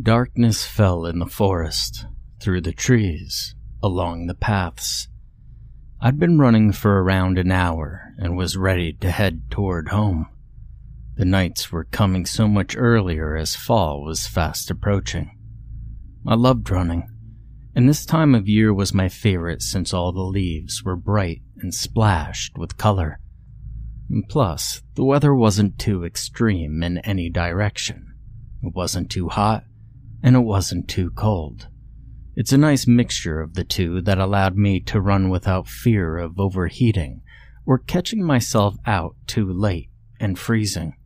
Darkness fell in the forest, through the trees, along the paths. I'd been running for around an hour and was ready to head toward home. The nights were coming so much earlier as fall was fast approaching. I loved running, and this time of year was my favorite since all the leaves were bright and splashed with color. And plus, the weather wasn't too extreme in any direction. It wasn't too hot, and it wasn't too cold. It's a nice mixture of the two that allowed me to run without fear of overheating or catching myself out too late and freezing.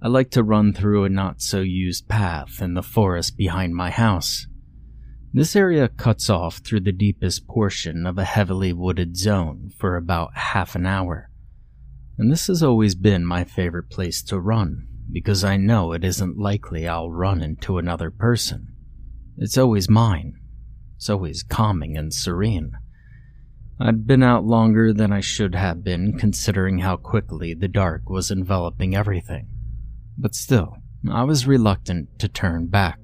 I like to run through a not so used path in the forest behind my house. This area cuts off through the deepest portion of a heavily wooded zone for about half an hour. And this has always been my favorite place to run because I know it isn't likely I'll run into another person. It's always mine. It's always calming and serene. I'd been out longer than I should have been considering how quickly the dark was enveloping everything. But still, I was reluctant to turn back.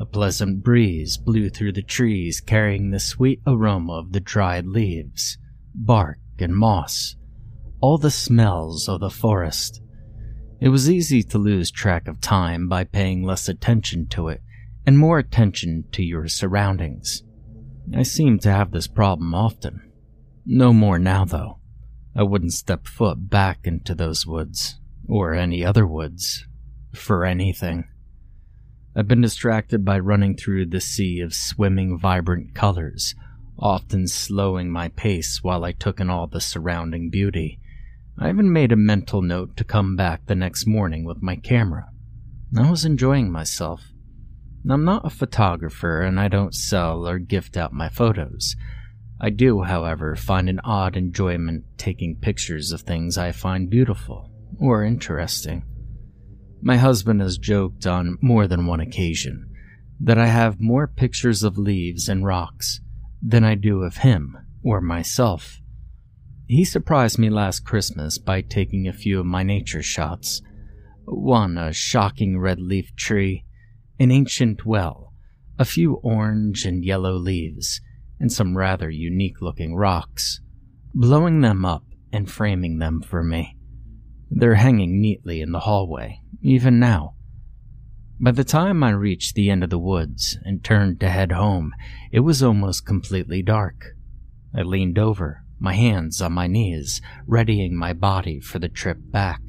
A pleasant breeze blew through the trees carrying the sweet aroma of the dried leaves, bark, and moss, all the smells of the forest. It was easy to lose track of time by paying less attention to it and more attention to your surroundings. I seem to have this problem often. No more now, though. I wouldn't step foot back into those woods, or any other woods, for anything. I've been distracted by running through the sea of swimming vibrant colors, often slowing my pace while I took in all the surrounding beauty. I even made a mental note to come back the next morning with my camera. I was enjoying myself. I'm not a photographer and I don't sell or gift out my photos. I do, however, find an odd enjoyment taking pictures of things I find beautiful or interesting. My husband has joked on more than one occasion that I have more pictures of leaves and rocks than I do of him or myself. He surprised me last Christmas by taking a few of my nature shots. One, a shocking red leaf tree, an ancient well, a few orange and yellow leaves, and some rather unique looking rocks, blowing them up and framing them for me. They're hanging neatly in the hallway, even now. By the time I reached the end of the woods and turned to head home, it was almost completely dark. I leaned over, my hands on my knees, readying my body for the trip back.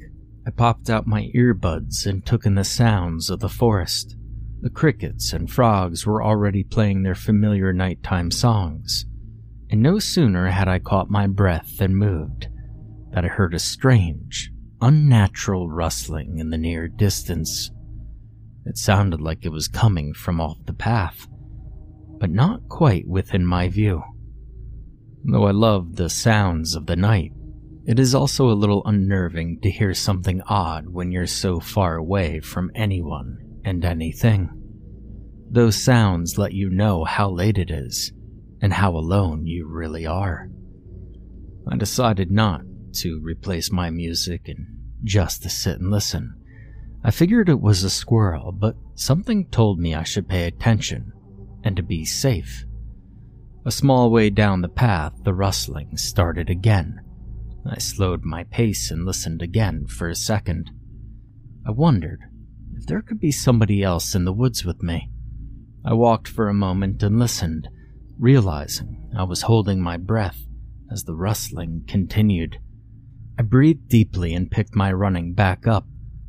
I popped out my earbuds and took in the sounds of the forest. The crickets and frogs were already playing their familiar nighttime songs. And no sooner had I caught my breath and moved that I heard a strange, unnatural rustling in the near distance. It sounded like it was coming from off the path, but not quite within my view. Though I love the sounds of the night, it is also a little unnerving to hear something odd when you're so far away from anyone and anything. Those sounds let you know how late it is and how alone you really are. I decided not to replace my music and just to sit and listen. I figured it was a squirrel, but something told me I should pay attention and to be safe. A small way down the path, the rustling started again. I slowed my pace and listened again for a second. I wondered if there could be somebody else in the woods with me. I walked for a moment and listened, realizing I was holding my breath as the rustling continued. I breathed deeply and picked my running back up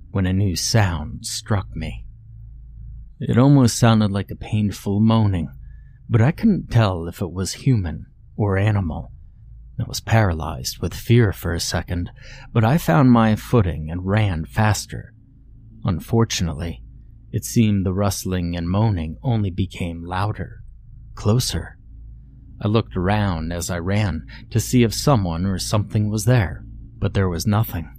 when a new sound struck me. It almost sounded like a painful moaning but I couldn't tell if it was human or animal. I was paralyzed with fear for a second, but I found my footing and ran faster. Unfortunately, it seemed the rustling and moaning only became louder, closer. I looked around as I ran to see if someone or something was there, but there was nothing.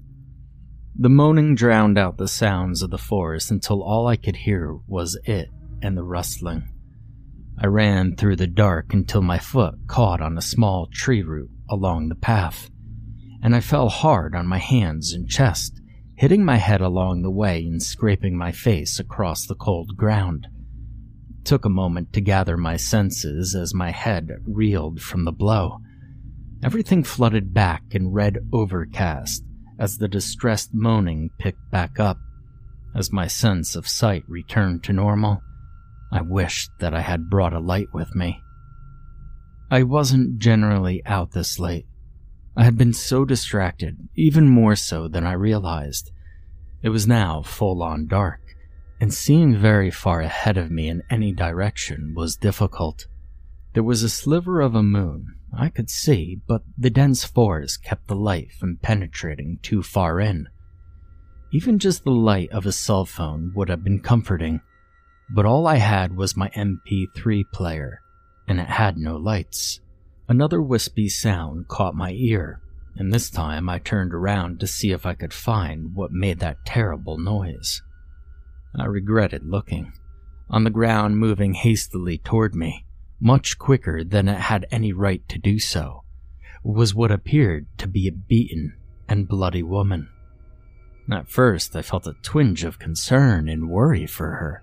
The moaning drowned out the sounds of the forest until all I could hear was it and the rustling. I ran through the dark until my foot caught on a small tree root along the path, and I fell hard on my hands and chest, hitting my head along the way and scraping my face across the cold ground. It took a moment to gather my senses as my head reeled from the blow. Everything flooded back in red overcast as the distressed moaning picked back up. As my sense of sight returned to normal, I wished that I had brought a light with me. I wasn't generally out this late. I had been so distracted, even more so than I realized. It was now full on dark, and seeing very far ahead of me in any direction was difficult. There was a sliver of a moon I could see, but the dense forest kept the light from penetrating too far in. Even just the light of a cell phone would have been comforting, but all I had was my MP3 player, and it had no lights. Another wispy sound caught my ear, and this time I turned around to see if I could find what made that terrible noise. I regretted looking. On the ground, moving hastily toward me, much quicker than it had any right to do so, was what appeared to be a beaten and bloody woman. At first, I felt a twinge of concern and worry for her,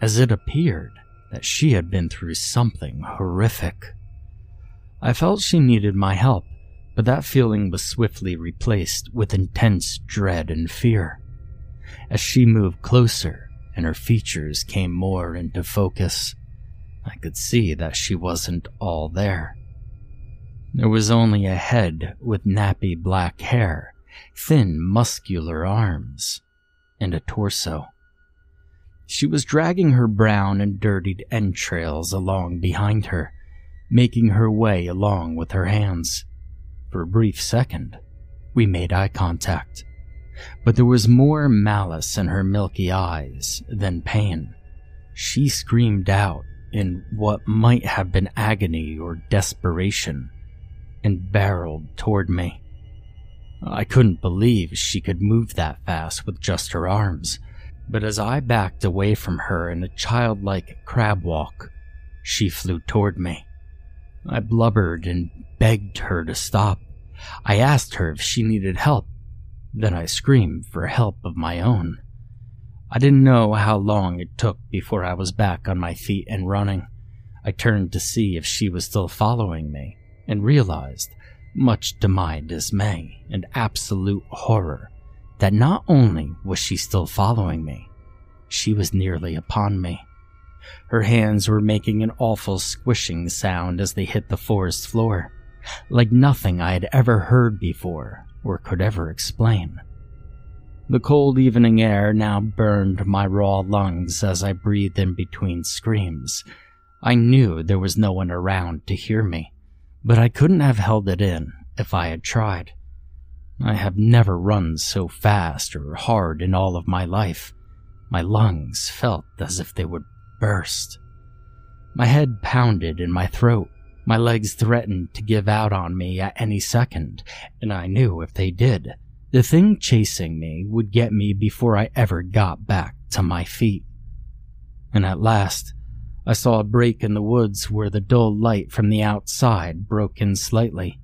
as it appeared that she had been through something horrific. I felt she needed my help, but that feeling was swiftly replaced with intense dread and fear. As she moved closer and her features came more into focus, I could see that she wasn't all there. There was only a head with nappy black hair, thin, muscular arms, and a torso. She was dragging her brown and dirtied entrails along behind her, making her way along with her hands. For a brief second, we made eye contact, but there was more malice in her milky eyes than pain. She screamed out in what might have been agony or desperation and barreled toward me. I couldn't believe she could move that fast with just her arms, but as I backed away from her in a childlike crab walk, she flew toward me. I blubbered and begged her to stop. I asked her if she needed help. Then I screamed for help of my own. I didn't know how long it took before I was back on my feet and running. I turned to see if she was still following me and realized, much to my dismay and absolute horror, that not only was she still following me, she was nearly upon me. Her hands were making an awful squishing sound as they hit the forest floor, like nothing I had ever heard before or could ever explain. The cold evening air now burned my raw lungs as I breathed in between screams. I knew there was no one around to hear me, but I couldn't have held it in if I had tried. I have never run so fast or hard in all of my life. My lungs felt as if they would burst. My head pounded in my throat. My legs threatened to give out on me at any second, and I knew if they did, the thing chasing me would get me before I ever got back to my feet. And at last, I saw a break in the woods where the dull light from the outside broke in slightly.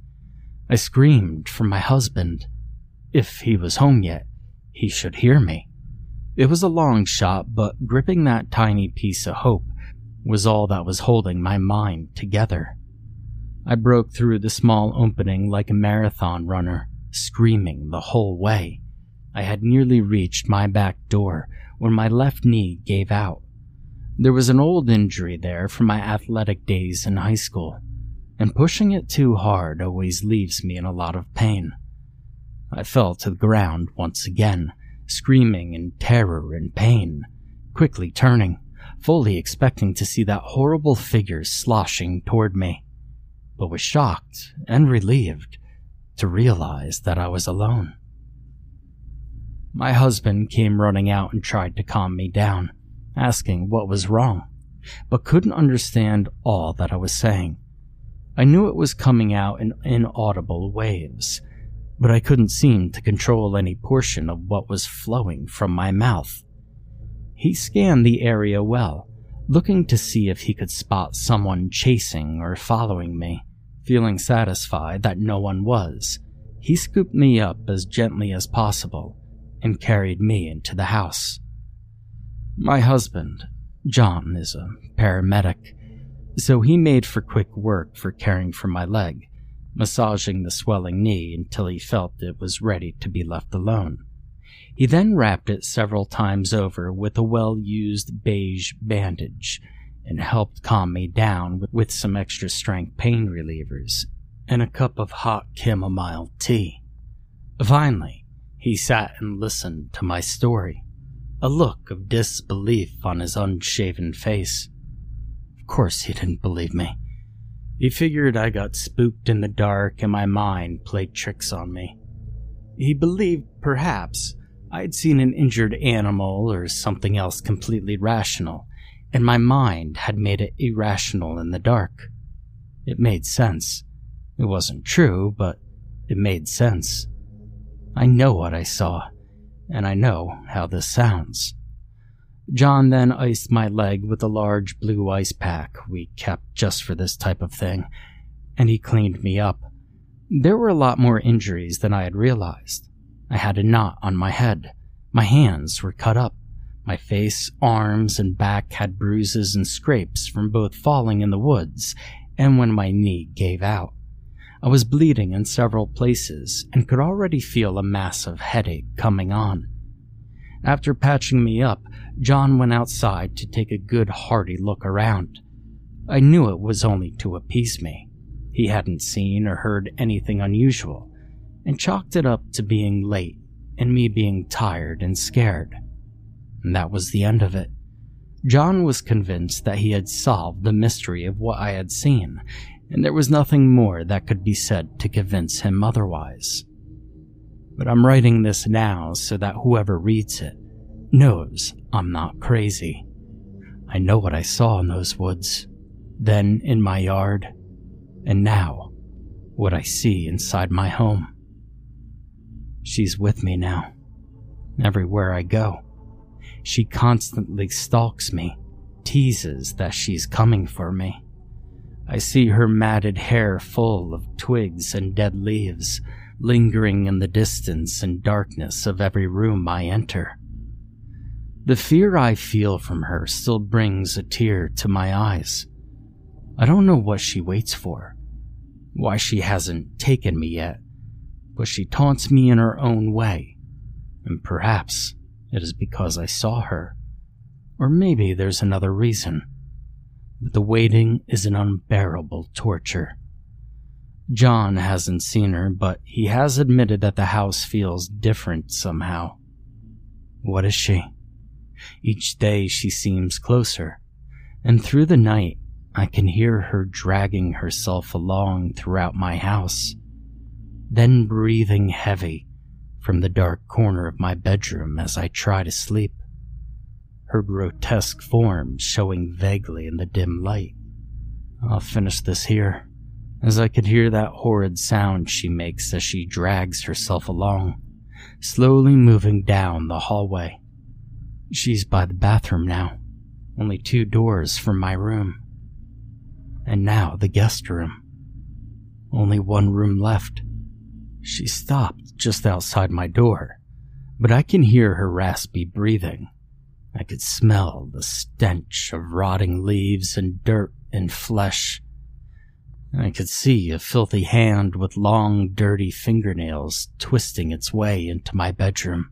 I screamed for my husband. If he was home yet, he should hear me. It was a long shot, but gripping that tiny piece of hope was all that was holding my mind together. I broke through the small opening like a marathon runner, screaming the whole way. I had nearly reached my back door when my left knee gave out. There was an old injury there from my athletic days in high school and pushing it too hard always leaves me in a lot of pain. I fell to the ground once again, screaming in terror and pain, quickly turning, fully expecting to see that horrible figure sloshing toward me. but was shocked and relieved to realize that I was alone. My husband came running out and tried to calm me down, asking what was wrong, but couldn't understand all that I was saying. I knew it was coming out in inaudible waves, but I couldn't seem to control any portion of what was flowing from my mouth. He scanned the area well, looking to see if he could spot someone chasing or following me. Feeling satisfied that no one was, he scooped me up as gently as possible and carried me into the house. My husband, John, is a paramedic, so he made for quick work for caring for my leg, massaging the swelling knee until he felt it was ready to be left alone. He then wrapped it several times over with a well used beige bandage and helped calm me down with some extra strength pain relievers and a cup of hot chamomile tea. Finally, he sat and listened to my story, a look of disbelief on his unshaven face. Of course, he didn't believe me. He figured I got spooked in the dark and my mind played tricks on me. He believed, perhaps, I'd seen an injured animal or something else completely rational, and my mind had made it irrational in the dark. It made sense. It wasn't true, but it made sense. I know what I saw, and I know how this sounds. John then iced my leg with a large blue ice pack we kept just for this type of thing, and he cleaned me up. There were a lot more injuries than I had realized. I had a knot on my head. My hands were cut up. My face, arms, and back had bruises and scrapes from both falling in the woods and when my knee gave out. I was bleeding in several places and could already feel a massive headache coming on. After patching me up, John went outside to take a good hearty look around. I knew it was only to appease me. He hadn't seen or heard anything unusual, and chalked it up to being late and me being tired and scared. And that was the end of it. John was convinced that he had solved the mystery of what I had seen and there was nothing more that could be said to convince him otherwise. But I'm writing this now so that whoever reads it knows I'm not crazy. I know what I saw in those woods, then in my yard, and now what I see inside my home. She's with me now, everywhere I go. She constantly stalks me, teases that she's coming for me. I see her matted hair full of twigs and dead leaves, lingering in the distance and darkness of every room I enter. The fear I feel from her still brings a tear to my eyes. I don't know what she waits for, why she hasn't taken me yet, but she taunts me in her own way, and perhaps it is because I saw her, or maybe there's another reason but the waiting is an unbearable torture. John hasn't seen her, but he has admitted that the house feels different somehow. What is she? Each day she seems closer, and through the night I can hear her dragging herself along throughout my house, then breathing heavy from the dark corner of my bedroom as I try to sleep her grotesque form showing vaguely in the dim light. I'll finish this here, as I could hear that horrid sound she makes as she drags herself along, slowly moving down the hallway. She's by the bathroom now, only two doors from my room. And now the guest room. Only one room left. She stopped just outside my door, but I can hear her raspy breathing I could smell the stench of rotting leaves and dirt and flesh. I could see a filthy hand with long, dirty fingernails twisting its way into my bedroom.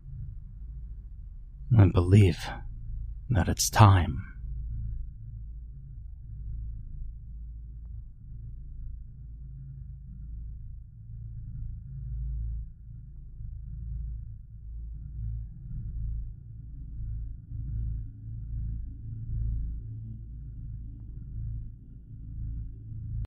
I believe that it's time.